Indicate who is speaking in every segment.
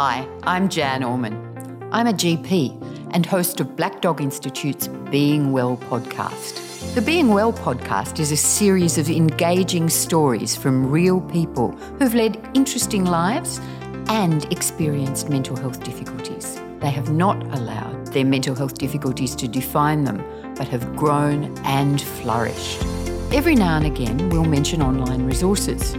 Speaker 1: Hi, I'm Jan Orman. I'm a GP and host of Black Dog Institute's Being Well podcast. The Being Well podcast is a series of engaging stories from real people who've led interesting lives and experienced mental health difficulties. They have not allowed their mental health difficulties to define them, but have grown and flourished. Every now and again, we'll mention online resources.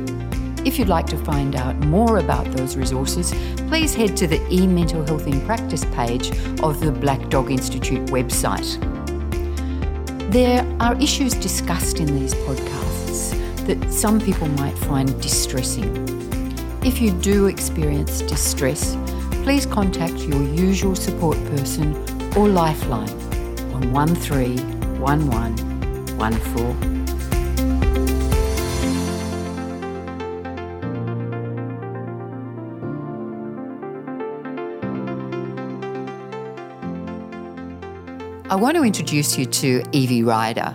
Speaker 1: If you'd like to find out more about those resources, please head to the e-mental health in practice page of the Black Dog Institute website. There are issues discussed in these podcasts that some people might find distressing. If you do experience distress, please contact your usual support person or lifeline on 131114. I want to introduce you to Evie Ryder.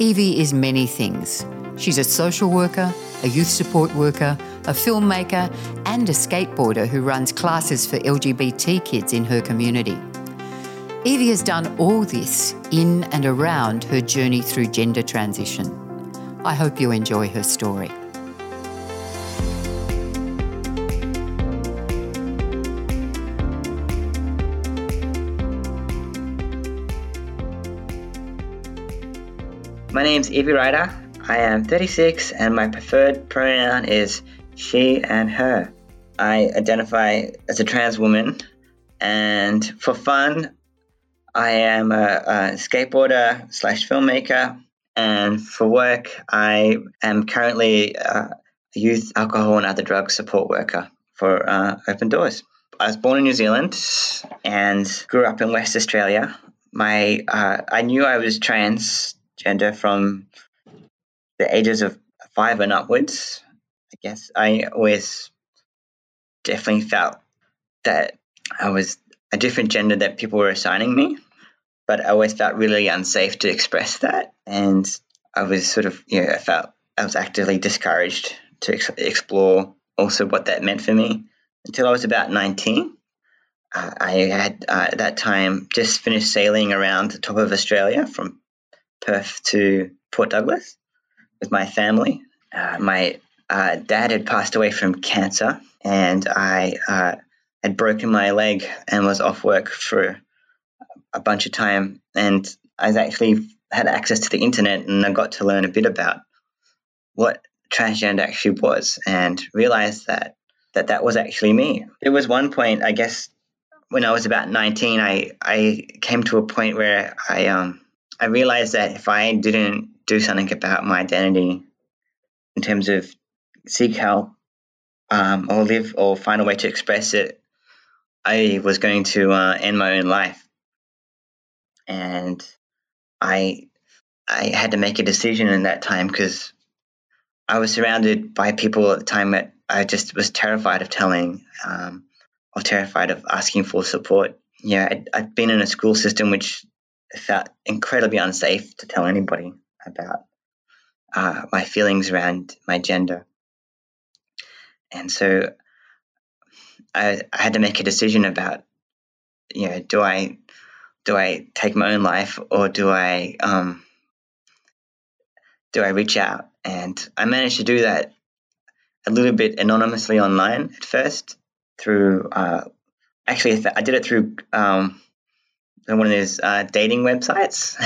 Speaker 1: Evie is many things. She's a social worker, a youth support worker, a filmmaker, and a skateboarder who runs classes for LGBT kids in her community. Evie has done all this in and around her journey through gender transition. I hope you enjoy her story.
Speaker 2: My name's Evie Ryder. I am 36 and my preferred pronoun is she and her. I identify as a trans woman and for fun, I am a, a skateboarder slash filmmaker and for work, I am currently a youth alcohol and other drug support worker for uh, Open Doors. I was born in New Zealand and grew up in West Australia. My uh, I knew I was trans gender from the ages of five and upwards. I guess I always definitely felt that I was a different gender that people were assigning me, but I always felt really unsafe to express that. And I was sort of, you know, I felt I was actively discouraged to ex- explore also what that meant for me until I was about 19. Uh, I had uh, at that time just finished sailing around the top of Australia from Perth to Port Douglas with my family. Uh, my uh, dad had passed away from cancer, and I uh, had broken my leg and was off work for a bunch of time. And I actually had access to the internet, and I got to learn a bit about what transgender actually was, and realized that that that was actually me. There was one point, I guess, when I was about 19, I I came to a point where I um I realized that if I didn't do something about my identity in terms of seek help um, or live or find a way to express it, I was going to uh, end my own life. And I I had to make a decision in that time because I was surrounded by people at the time that I just was terrified of telling um, or terrified of asking for support. Yeah, I'd, I'd been in a school system which felt incredibly unsafe to tell anybody about uh, my feelings around my gender. And so I, I, had to make a decision about, you know, do I do I take my own life or do I um, do I reach out? And I managed to do that a little bit anonymously online at first through. Uh, actually, I did it through um, one of those uh, dating websites,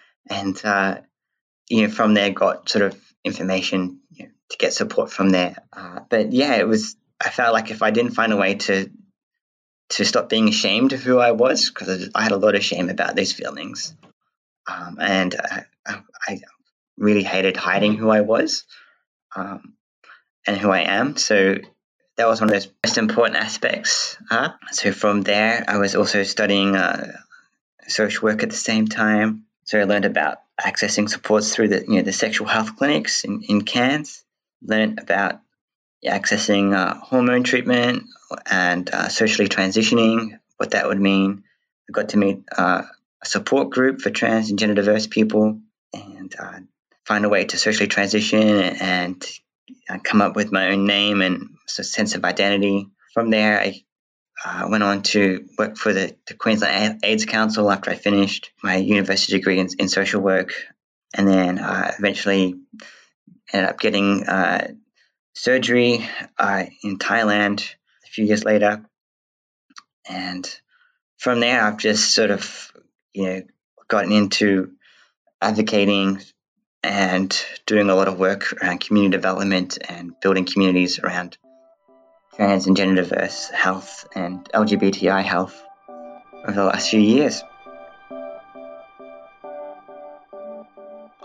Speaker 2: and uh, you know from there got sort of information you know, to get support from there. Uh, but yeah, it was. I felt like if I didn't find a way to to stop being ashamed of who I was, because I had a lot of shame about these feelings, um, and I, I, really hated hiding who I was um, and who I am. So that was one of those most important aspects. Uh, so from there, I was also studying uh, social work at the same time. So I learned about accessing supports through the you know the sexual health clinics in, in Cairns. Learned about accessing uh, hormone treatment and uh, socially transitioning, what that would mean. I got to meet uh, a support group for trans and gender diverse people and uh, find a way to socially transition and uh, come up with my own name and sense of identity. From there, I uh, went on to work for the, the, Queensland AIDS Council after I finished my university degree in, in social work, and then uh, eventually ended up getting uh, surgery uh, in Thailand a few years later, and from there I've just sort of you know gotten into advocating and doing a lot of work around community development and building communities around trans and gender diverse health and LGBTI health over the last few years.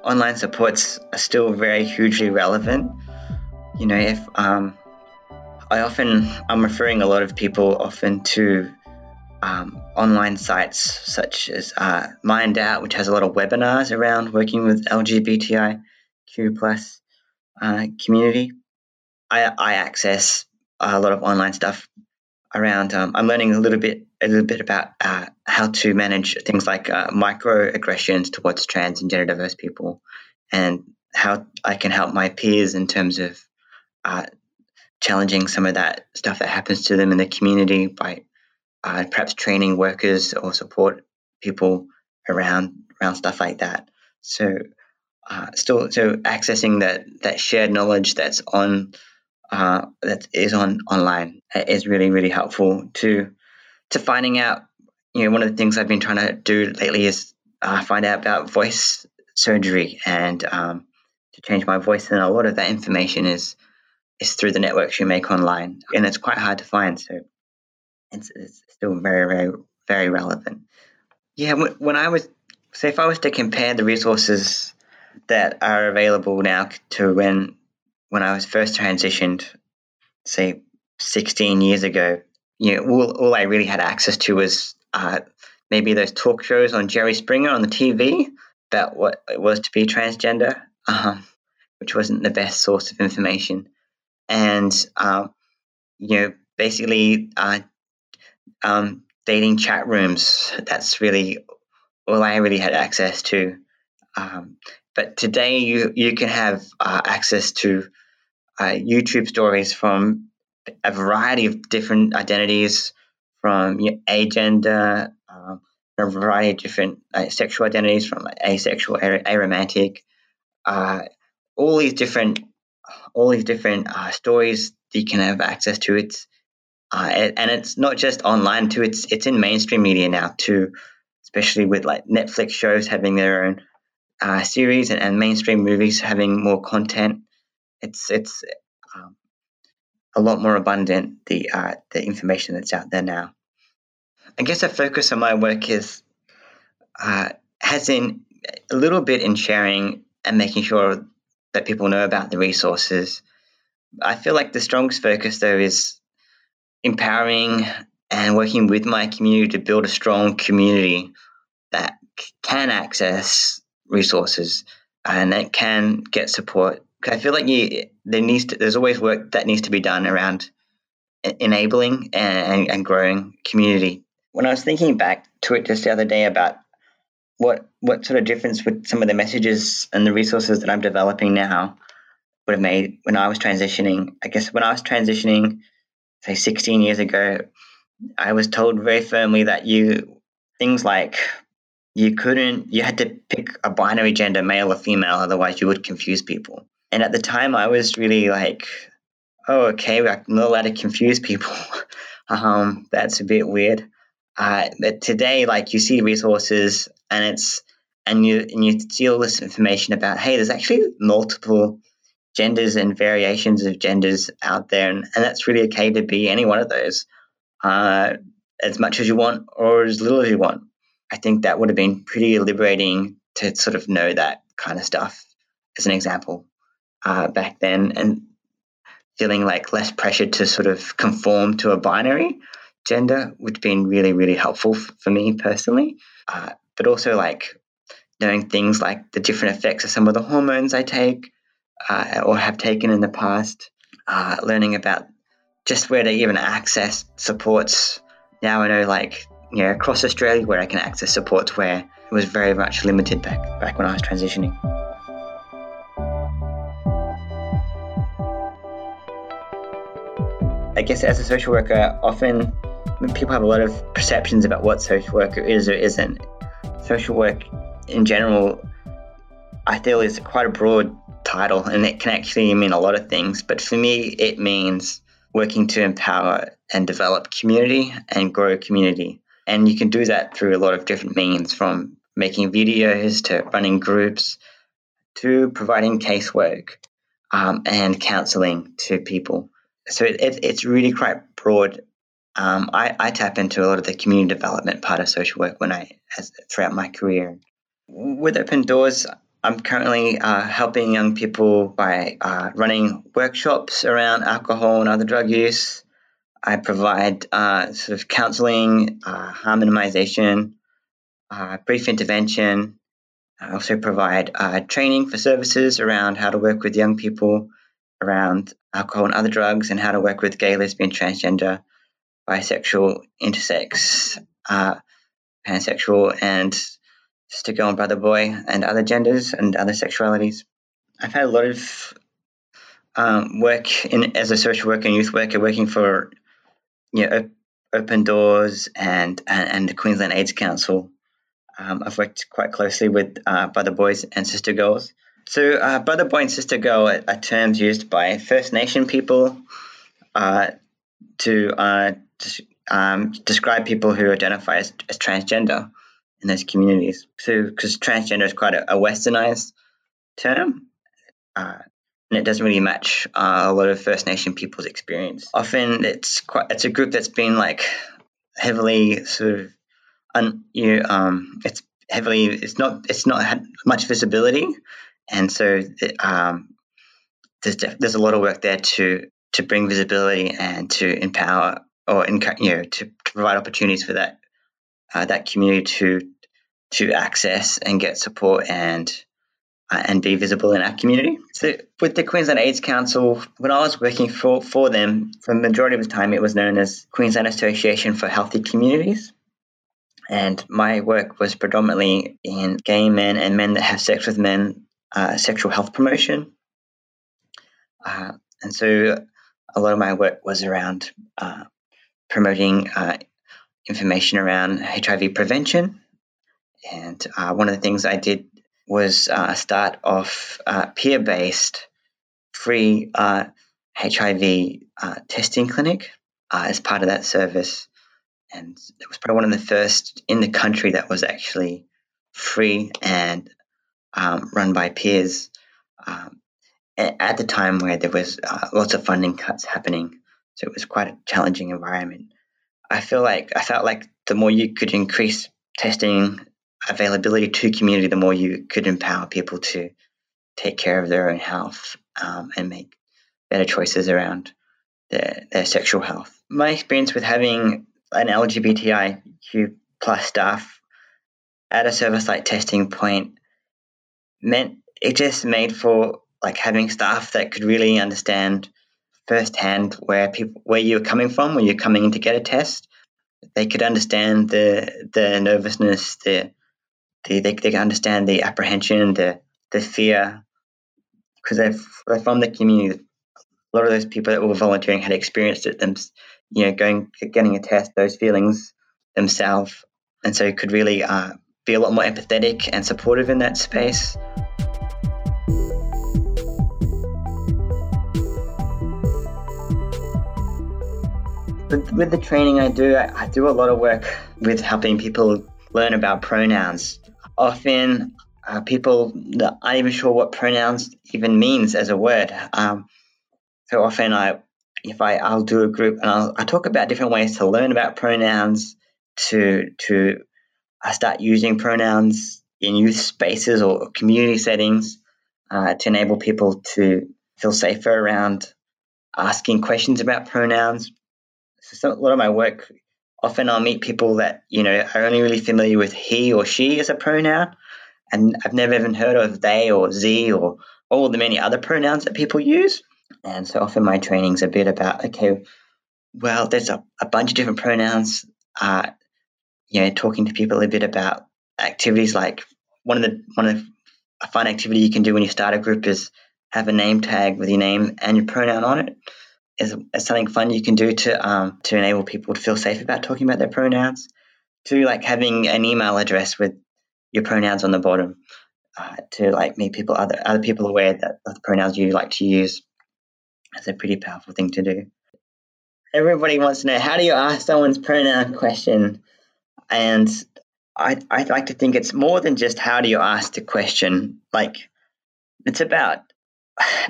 Speaker 2: Online supports are still very hugely relevant. You know, if um, I often I'm referring a lot of people often to um, online sites such as uh, Mind Out, which has a lot of webinars around working with LGBTIQ plus uh, community. I, I access a lot of online stuff around. Um, I'm learning a little bit, a little bit about uh, how to manage things like uh, microaggressions towards trans and gender diverse people, and how I can help my peers in terms of uh, challenging some of that stuff that happens to them in the community by uh, perhaps training workers or support people around around stuff like that. So, uh, still, so accessing that that shared knowledge that's on uh, that is on online is really really helpful to to finding out. You know, one of the things I've been trying to do lately is uh, find out about voice surgery and um, to change my voice, and a lot of that information is is through the networks you make online, and it's quite hard to find. So it's, it's still very, very, very relevant. Yeah, when I was, say, if I was to compare the resources that are available now to when when I was first transitioned, say, 16 years ago, you know, all, all I really had access to was uh, maybe those talk shows on Jerry Springer on the TV about what it was to be transgender, um, which wasn't the best source of information. And, um, you know, basically uh, um, dating chat rooms. That's really all I really had access to. But today, you you can have uh, access to uh, YouTube stories from a variety of different identities, from you know, agender, um, a variety of different uh, sexual identities, from like, asexual, aromantic, uh, all these different all these different uh, stories you can have access to. It's uh, and it's not just online too. It's it's in mainstream media now too, especially with like Netflix shows having their own uh, series and, and, mainstream movies having more content. It's it's um, a lot more abundant the uh, the information that's out there now. I guess a focus of my work is uh, has in a little bit in sharing and making sure that people know about the resources. I feel like the strongest focus though is empowering and working with my community to build a strong community that can access resources and it can get support. I feel like you, there needs to, there's always work that needs to be done around enabling and, and growing community. When I was thinking back to it just the other day about what what sort of difference would some of the messages and the resources that I'm developing now would have made when I was transitioning. I guess when I was transitioning say 16 years ago, I was told very firmly that you things like you couldn't you had to pick a binary gender male or female otherwise you would confuse people. And at the time i was really like oh okay i'm not allowed to confuse people. Um, that's a bit weird. Uh, but today like you see resources and it's and you and you see all this information about hey there's actually multiple genders and variations of genders out there, and, and that's really okay to be any one of those, uh, as much as you want or as little as you want. I think that would have been pretty liberating to sort of know that kind of stuff as an example uh, back then, and feeling like less pressure to sort of conform to a binary gender would have been really, really helpful f- for me personally. Uh, but also like knowing things like the different effects of some of the hormones I take, uh, or have taken in the past, uh, learning about just where to even access supports. Now I know, like, know, across Australia where I can access support where it was very much limited back, back when I was transitioning. I guess as a social worker, often people have a lot of perceptions about what social worker is or isn't. Social work in general, I feel, is quite a broad title and it can actually mean a lot of things. But for me, it means working to empower and develop community and grow community. And you can do that through a lot of different means from making videos to running groups to providing casework um, and counseling to people. So it, it, it's really quite broad. Um, I, I, tap into a lot of the community development part of social work when I as, throughout my career. With Open Doors, I'm currently uh, helping young people by uh, running workshops around alcohol and other drug use. I provide uh, sort of counseling, uh, harm minimization, uh, brief intervention. I also provide uh, training for services around how to work with young people around alcohol and other drugs and how to work with gay, lesbian, transgender, bisexual, intersex, pansexual, and to go on brother boy and other genders and other sexualities. I've had a lot of um, work in as a social worker and youth worker, working for you know Open Doors and and, and the Queensland AIDS Council. Um, I've worked quite closely with uh, brother boys and sister girls. So, uh, brother boy and sister girl are, are, terms used by First Nation people uh, to uh, um, describe people who identify as, as transgender in those communities. So, because transgender is quite a, a westernized term, uh, and it doesn't really match uh, a lot of First Nation people's experience. Often, it's quite it's a group that's been like heavily sort of un, you um, it's heavily it's not it's not had much visibility, and so it, um, there's def- there's a lot of work there to to bring visibility and to empower or encourage you know to, to provide opportunities for that uh, that community to to access and get support and uh, and be visible in our community. So with the Queensland AIDS Council, when I was working for, for them, for the majority of the time it was known as Queensland Association for Healthy Communities. And my work was predominantly in gay men and men that have sex with men, uh, sexual health promotion. Uh, and so a lot of my work was around uh, promoting uh, information around HIV prevention. And uh, one of the things I did was uh, start off uh, peer based free HIV uh, uh, testing clinic uh, as part of that service. And it was probably one of the first in the country that was actually free and um, run by peers um, at the time where there was lots of funding cuts happening. So it was quite a challenging environment. I feel like I felt like the more you could increase testing availability to community, the more you could empower people to take care of their own health um, and make better choices around their, their sexual health. My experience with having an LGBTIQ plus staff at a service like testing point meant it just made for like having staff that could really understand firsthand where people where you're coming from when you're coming in to get a test. They could understand the the nervousness, the, the they they can understand the apprehension, the the fear, because they're, they're from the community. A lot of those people that were volunteering had experienced it them, you know, going getting a test, those feelings themselves, and so could really uh, be a lot more empathetic and supportive in that space. With, the training I do, I do a lot of work with helping people learn about pronouns. Often, uh, people aren't even sure what pronouns even means as a word. Um, so often, I if I I'll do a group and I'll I talk about different ways to learn about pronouns, to to I start using pronouns in youth spaces or community settings uh, to enable people to feel safer around asking questions about pronouns so a lot of my work, often I'll meet people that, you know, are only really familiar with he or she as a pronoun. And I've never even heard of they or z or all the many other pronouns that people use. And so often my training's a bit about, okay, well, there's a, a bunch of different pronouns. Uh, you know, talking to people a bit about activities like one of the one of a fun activity you can do when you start a group is have a name tag with your name and your pronoun on it. Is, is something fun you can do to um, to enable people to feel safe about talking about their pronouns. To like having an email address with your pronouns on the bottom uh, to like make people other other people aware that the pronouns you like to use. That's a pretty powerful thing to do. Everybody wants to know how do you ask someone's pronoun question, and I I like to think it's more than just how do you ask the question. Like it's about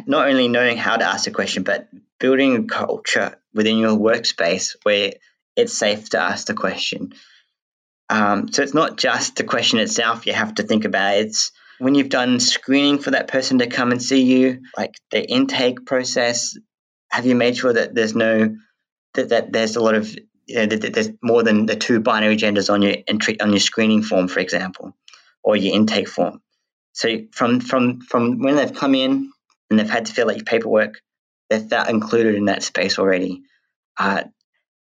Speaker 2: not only knowing how to ask a question, but building a culture within your workspace where it's safe to ask the question. Um, so it's not just the question itself you have to think about. It's when you've done screening for that person to come and see you, like the intake process. Have you made sure that there's no that, that there's a lot of you know, that, that there's more than the two binary genders on your entry on your screening form, for example, or your intake form. So from from from when they've come in and they've had to fill out your paperwork, they're that included in that space already. Uh,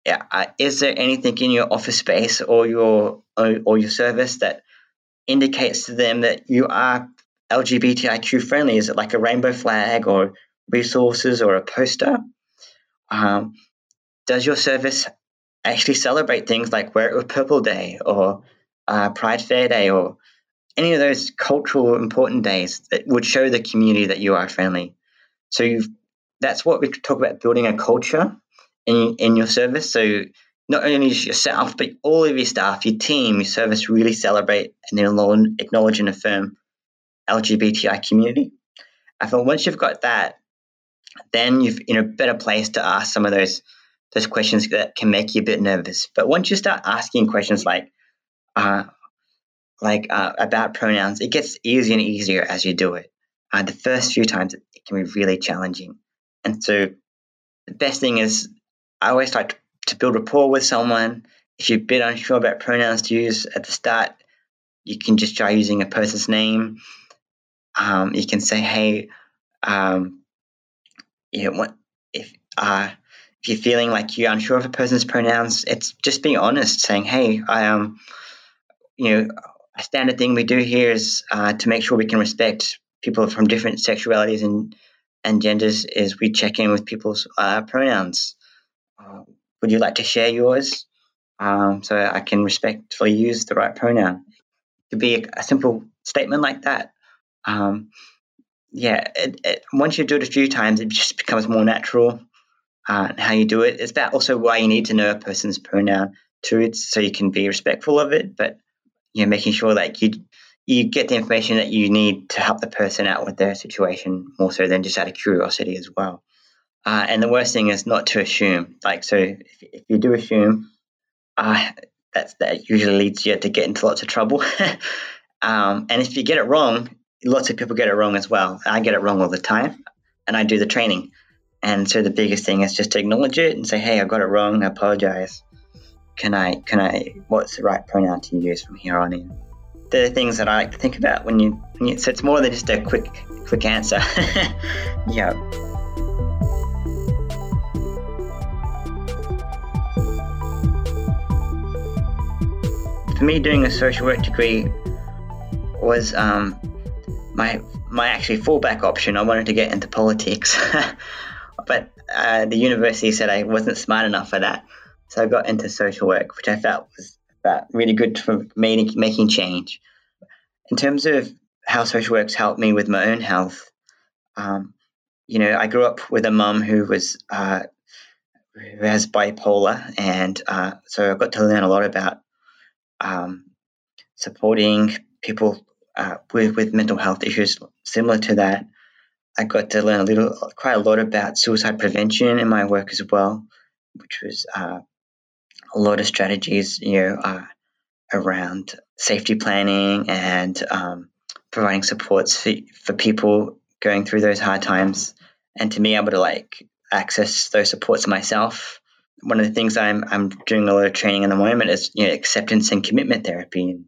Speaker 2: yeah, uh, is there anything in your office space or your or, or your service that indicates to them that you are LGBTIQ friendly? Is it like a rainbow flag or resources or a poster? Um, does your service actually celebrate things like Wear It with Purple Day or uh, Pride Fair Day or any of those cultural important days that would show the community that you are friendly? So that's what we talk about building a culture in, in your service. So not only yourself, but all of your staff, your team, your service really celebrate and then acknowledge and affirm LGBTI community. I feel once you've got that, then you're in a better place to ask some of those those questions that can make you a bit nervous. But once you start asking questions like, uh, like uh, about pronouns, it gets easier and easier as you do it. Uh, the first few times it can be really challenging, and so the best thing is I always like to build rapport with someone. If you're a bit unsure about pronouns to use at the start, you can just try using a person's name. Um, you can say, "Hey, um, you know, what if uh, if you're feeling like you're unsure of a person's pronouns, it's just being honest, saying, "Hey, I um, you know, a standard thing we do here is uh, to make sure we can respect people from different sexualities and and genders. Is we check in with people's uh, pronouns. Uh, would you like to share yours? Um, so I can respectfully use the right pronoun. It could be a, a simple statement like that. Um, yeah, it, it, once you do it a few times, it just becomes more natural. Uh, how you do it. It's about also why you need to know a person's pronoun too, so you can be respectful of it, but you know, making sure that you you get the information that you need to help the person out with their situation more so than just out of curiosity as well. Uh, and the worst thing is not to assume. Like, so if, if you do assume, uh, that's, that usually leads you to get into lots of trouble. um, and if you get it wrong, lots of people get it wrong as well. I get it wrong all the time, and I do the training. And so the biggest thing is just to acknowledge it and say, "Hey, I got it wrong. I apologize. Can I? Can I? What's the right pronoun to use from here on in?" They're the things that I like to think about when you. When you so it's more than just a quick, quick answer. yeah. for me, doing a social work degree was um, my my actually fallback option. I wanted to get into politics, but uh, the university said I wasn't smart enough for that, so I got into social work, which I felt was really good for making making change. In terms of how social work's helped me with my own health, um, you know, I grew up with a mum who was uh, who has bipolar, and uh, so I got to learn a lot about um, supporting people uh, with with mental health issues similar to that. I got to learn a little, quite a lot about suicide prevention in my work as well, which was uh, a lot of strategies, you know, uh, around safety planning and um, providing supports for, for people going through those hard times, and to be able to like access those supports myself. One of the things I'm I'm doing a lot of training in the moment is you know acceptance and commitment therapy, and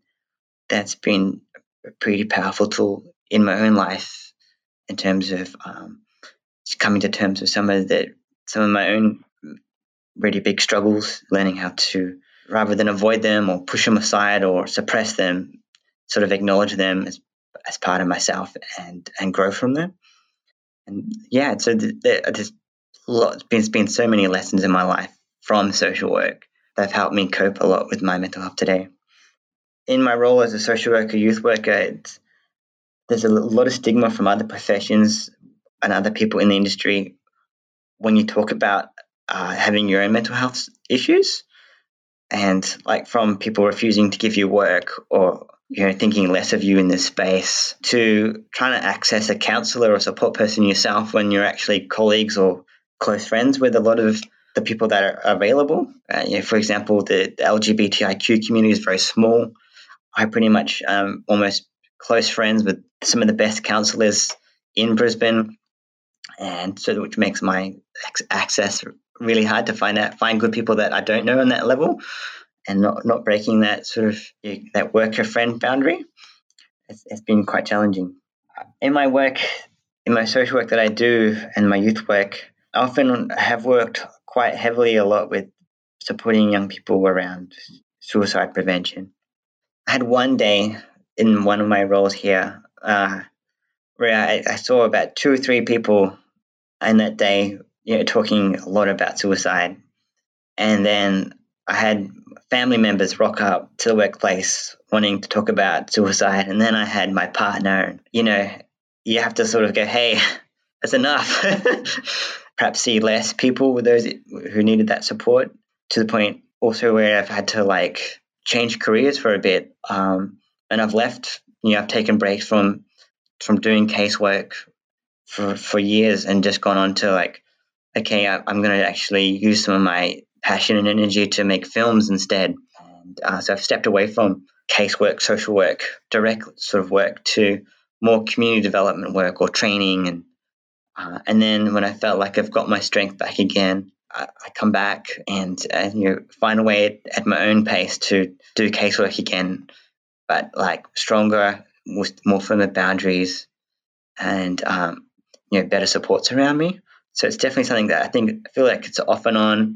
Speaker 2: that's been a pretty powerful tool in my own life in terms of um, coming to terms with some of the some of my own really big struggles, learning how to rather than avoid them or push them aside or suppress them, sort of acknowledge them as as part of myself and and grow from them. And yeah, so the, the, lots, been, been so many lessons in my life from social work that have helped me cope a lot with my mental health today. In my role as a social worker, youth worker, there's a lot of stigma from other professions and other people in the industry when you talk about uh, having your own mental health issues and like from people refusing to give you work or you know thinking less of you in this space to trying to access a counselor or support person yourself when you're actually colleagues or close friends with a lot of the people that are available. Uh, you know, for example, the, the, LGBTIQ community is very small. I pretty much um, almost close friends with some of the best counselors in Brisbane, and so which makes my access really hard to find out find good people that I don't know on that level, and not not breaking that sort of that worker friend boundary. It's, it's been quite challenging. In my work, in my social work that I do, and my youth work, I often have worked quite heavily a lot with supporting young people around suicide prevention. I had one day in one of my roles here uh, where I, I, saw about two or three people in that day, you know, talking a lot about suicide. And then I had family members rock up to the workplace wanting to talk about suicide. And then I had my partner, you know, you have to sort of go, hey, that's enough. Perhaps see less people with those who needed that support to the point also where I've had to like change careers for a bit. Um, and I've left, you know, I've taken breaks from from doing casework for for years and just gone on to like, okay, I, am going to actually use some of my passion and energy to make films instead. And uh, so I've stepped away from casework, social work, direct sort of work to more community development work or training and uh, and then when I felt like I've got my strength back again, I, come back and uh, you know find a way at, at, my own pace to do casework again, but like stronger, with more firmer boundaries, and um, you know better supports around me. So it's definitely something that I think I feel like it's off and on.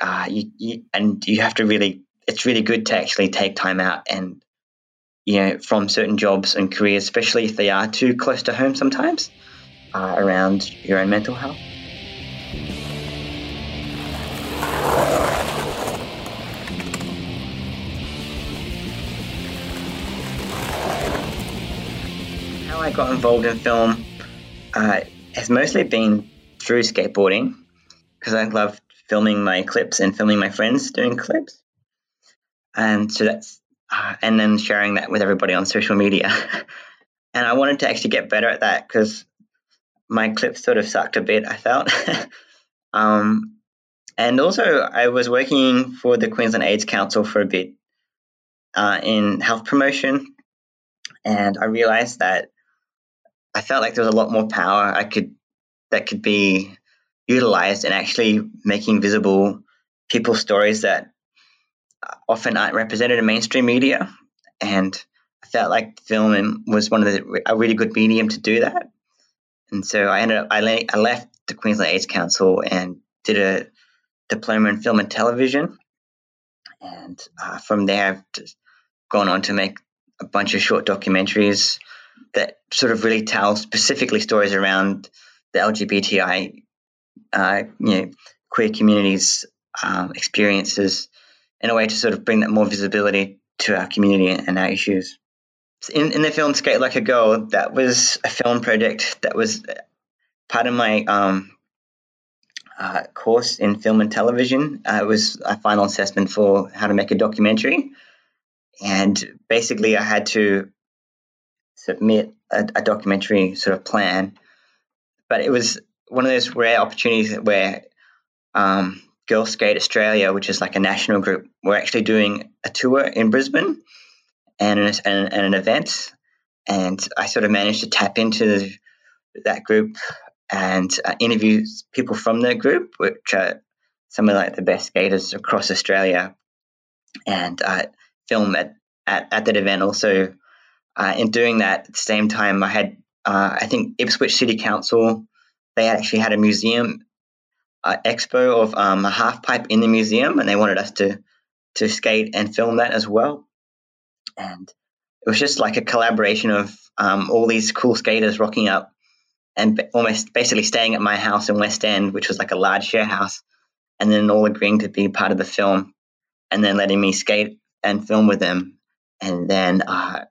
Speaker 2: Uh, you, you, and you have to really it's really good to actually take time out and you know from certain jobs and careers, especially if they are too close to home sometimes uh, around your own mental health. How I got involved in film uh, has mostly been through skateboarding because I love filming my clips and filming my friends doing clips. And so that's, uh, and then sharing that with everybody on social media. and I wanted to actually get better at that because my clips sort of sucked a bit, I felt. um, and also, I was working for the Queensland AIDS Council for a bit uh, in health promotion, and I realized that I felt like there was a lot more power I could that could be utilized in actually making visible people's stories that often aren't represented in mainstream media. And I felt like film was one of the a really good medium to do that. And so I ended up, I, le- I left the Queensland AIDS Council and did a diploma in film and television. And uh, from there, I've gone on to make a bunch of short documentaries that sort of really tell specifically stories around the LGBTI, uh, you know, queer communities' um, experiences in a way to sort of bring that more visibility to our community and our issues in, in the film Skate Like a Girl, that was a film project that was part of my um, uh, course in film and television. Uh, it was a final assessment for how to make a documentary. And basically, I had to submit a, a documentary sort of plan. But it was one of those rare opportunities where um, Girl Skate Australia, which is like a national group, were actually doing a tour in Brisbane and an, and, and an event. And I sort of managed to tap into that group and uh, interview people from that group, which are some of like the best skaters across Australia, and uh, film at, at, at that event. Also, uh, in doing that at the same time, I had uh, I think Ipswich City Council they actually had a museum uh, expo of um, a half pipe in the museum, and they wanted us to to skate and film that as well. And it was just like a collaboration of um, all these cool skaters rocking up and almost basically staying at my house in West End, which was like a large share house, and then all agreeing to be part of the film, and then letting me skate and film with them, and then uh,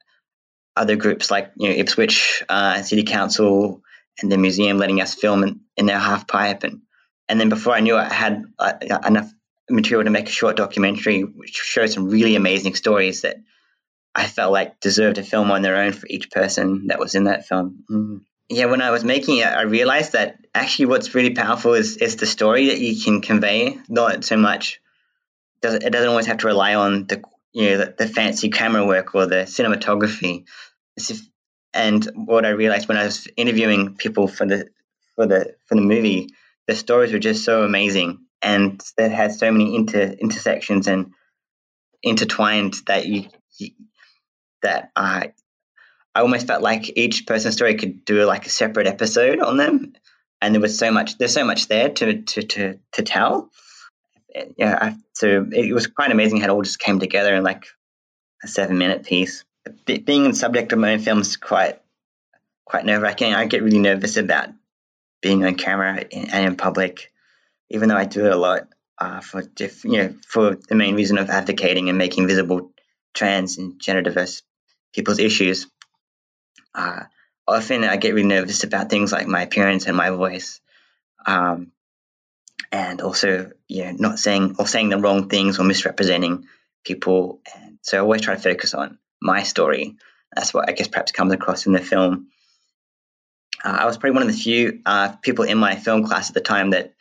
Speaker 2: other groups like you know Ipswich uh, City Council and the museum letting us film in, in their half pipe, and and then before I knew it, I had uh, enough material to make a short documentary, which showed some really amazing stories that I felt like deserved a film on their own for each person that was in that film. Mm. Yeah, when I was making it, I realized that actually what's really powerful is is the story that you can convey, not so much. It doesn't always have to rely on the you know the, the fancy camera work or the cinematography. And what I realized when I was interviewing people for the for the for the movie, the stories were just so amazing and that had so many inter intersections and intertwined that you, you that I I almost felt like each person's story could do like a separate episode on them, and there was so much there's so much there to to to to tell. Yeah, I, so it was quite amazing how it all just came together in like a seven minute piece. Being the subject of my own film is quite quite nerve wracking. I get really nervous about being on camera and in public, even though I do it a lot uh, for diff, you know for the main reason of advocating and making visible trans and gender diverse people's issues. Uh, often I get really nervous about things like my appearance and my voice, um, and also you know not saying or saying the wrong things or misrepresenting people. And so I always try to focus on my story. That's what I guess perhaps comes across in the film. Uh, I was probably one of the few uh, people in my film class at the time that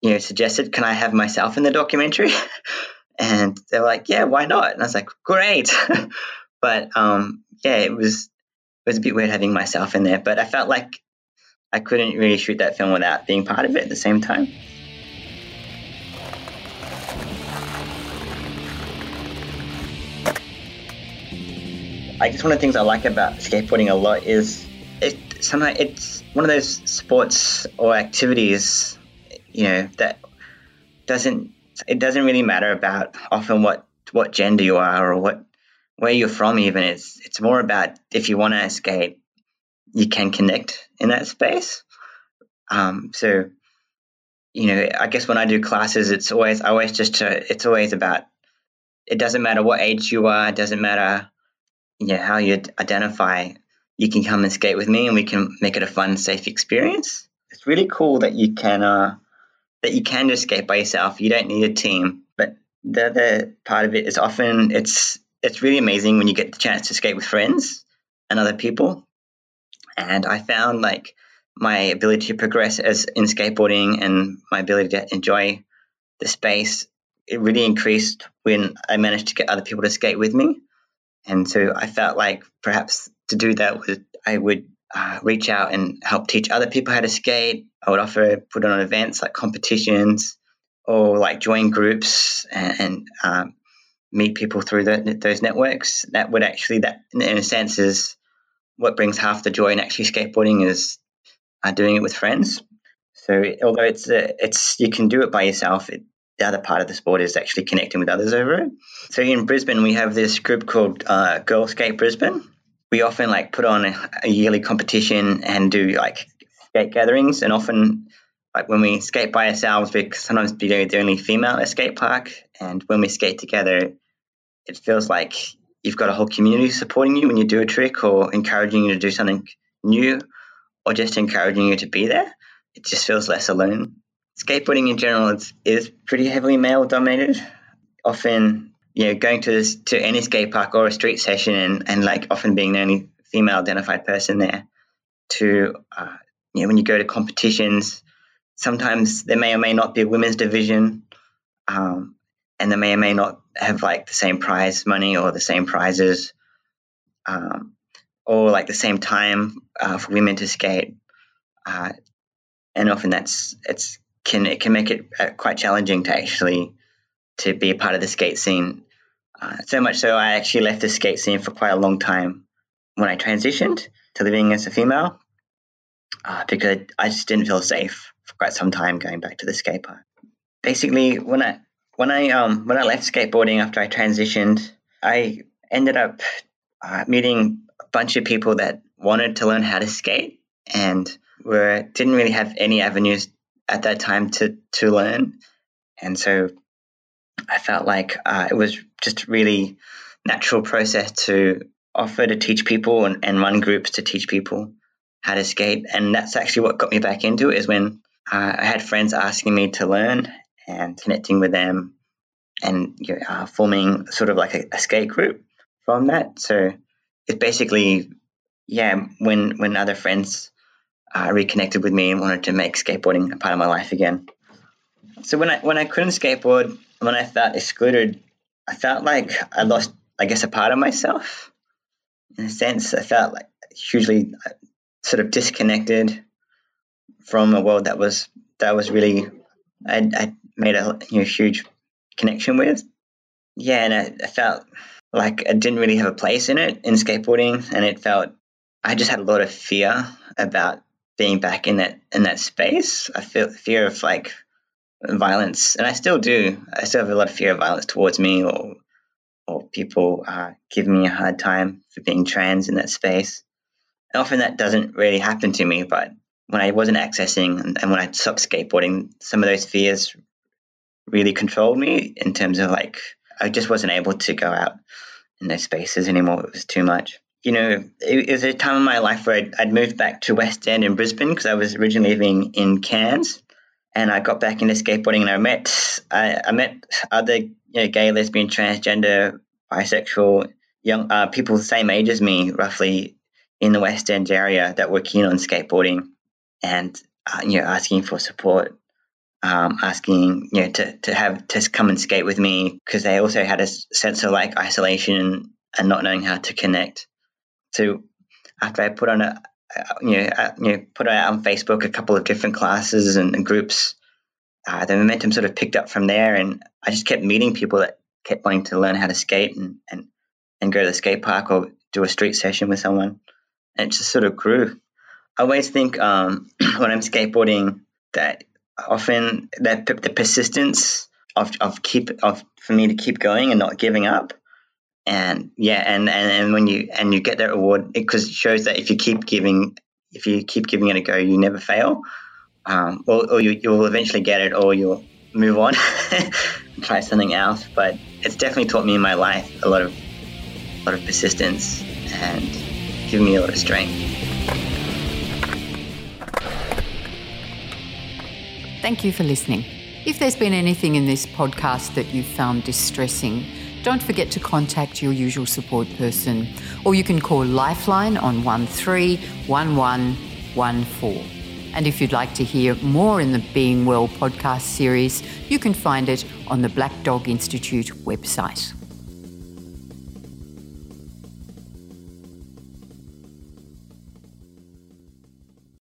Speaker 2: you know suggested, "Can I have myself in the documentary?" and they were like, "Yeah, why not?" And I was like, "Great!" but um, yeah, it was it was a bit weird having myself in there, but I felt like I couldn't really shoot that film without being part of it at the same time. I guess one of the things I like about skateboarding a lot is it somehow it's one of those sports or activities, you know, that doesn't it doesn't really matter about often what what gender you are or what where you're from even. It's it's more about if you want to skate you can connect in that space. Um, so you know i guess when i do classes it's always i always just to, it's always about it doesn't matter what age you are it doesn't matter know how you identify you can come and skate with me and we can make it a fun safe experience? It's really cool that you can uh, that you can just skate by yourself. You don't need a team but the other part of it is often it's it's really amazing when you get the chance to skate with friends and other people. And i found like my ability to progress as in skateboarding and my ability to enjoy the space it really increased when i managed to get other people to skate with me and so I felt like perhaps to do that would I would uh, reach out and help teach other people how to skate. I would offer put on events like competitions or like join groups and, and um, meet people through the, those networks. That would actually that in a sense is what brings half the joy in actually skateboarding is uh, doing it with friends. So although it's uh, it's you can do it by yourself, it, the other part of the sport is actually connecting with others over it. So in Brisbane, we have this group called uh, Girl Skate Brisbane. We often like put on a, a yearly competition and do like skate gatherings, and often like when we skate by ourselves, we sometimes be the only female at skate park, and when we skate together, it feels like you've got a whole community supporting you when you do a trick or encouraging you to do something new or just encouraging you to be there. It just feels less alone skateboarding in general is, is pretty heavily male dominated. Often, you know, going to this, to any skate park or a street session and, and like often being the only female identified person there. To uh, you know, when you go to competitions, sometimes there may or may not be a women's division, um, and they may or may not have like the same prize money or the same prizes, um, or like the same time uh, for women to skate. Uh, and often that's it's can it can make it uh, quite challenging to actually to be a part of the skate scene. Uh, so much so, I actually left the skate scene for quite a long time when I transitioned to living as a female uh, because I just didn't feel safe for quite some time going back to the skate park. Basically, when I when I um when I left skateboarding after I transitioned, I ended up uh, meeting a bunch of people that wanted to learn how to skate and were didn't really have any avenues at that time to to learn, and so I felt like uh, it was just really natural process to offer to teach people and, and run groups to teach people how to skate. And that's actually what got me back into it is when uh, I had friends asking me to learn and connecting with them and you know, uh, forming sort of like a, a, skate group from that. So it's basically, yeah, when, when other friends uh, reconnected with me and wanted to make skateboarding a part of my life again. So when I, when I couldn't skateboard, when I felt excluded, I felt like I lost, I guess, a part of myself. In a sense, I felt like hugely uh, sort of disconnected from a world that was that was really I, I made a you know, huge connection with. Yeah, and I, I felt like I didn't really have a place in it in skateboarding, and it felt I just had a lot of fear about being back in that in that space. I feel fear of like violence, and I still do. I still have a lot of fear of violence towards me, or or people uh, giving me a hard time for being trans in that space. And often that doesn't really happen to me, but when I wasn't accessing and, and when I stopped skateboarding, some of those fears really controlled me in terms of like I just wasn't able to go out in those spaces anymore. It was too much. You know, it, it was a time in my life where I'd, I'd moved back to West End in Brisbane because I was originally living in Cairns, and I got back into skateboarding and I met I, I met other you know, gay, lesbian, transgender, bisexual young uh, people the same age as me, roughly in the West End area that were keen on skateboarding and uh, you know asking for support, um, asking you know to to have to come and skate with me because they also had a sense of like isolation and not knowing how to connect. So after I put on a you know, uh, you know, put out on Facebook a couple of different classes and, and groups. Uh, the momentum sort of picked up from there, and I just kept meeting people that kept wanting to learn how to skate and and, and go to the skate park or do a street session with someone, and it just sort of grew. I always think um, when I'm skateboarding that often that the persistence of, of keep of for me to keep going and not giving up and yeah and and, and when you and you get that award because it shows that if you keep giving if you keep giving it a go you never fail. Um, or, or you, you'll eventually get it or you'll move on try something else. But it's definitely taught me in my life a lot of a lot of persistence and given me a lot of strength.
Speaker 1: Thank you for listening. If there's been anything in this podcast that you found distressing don't forget to contact your usual support person, or you can call Lifeline on 131114. And if you'd like to hear more in the Being Well podcast series, you can find it on the Black Dog Institute website.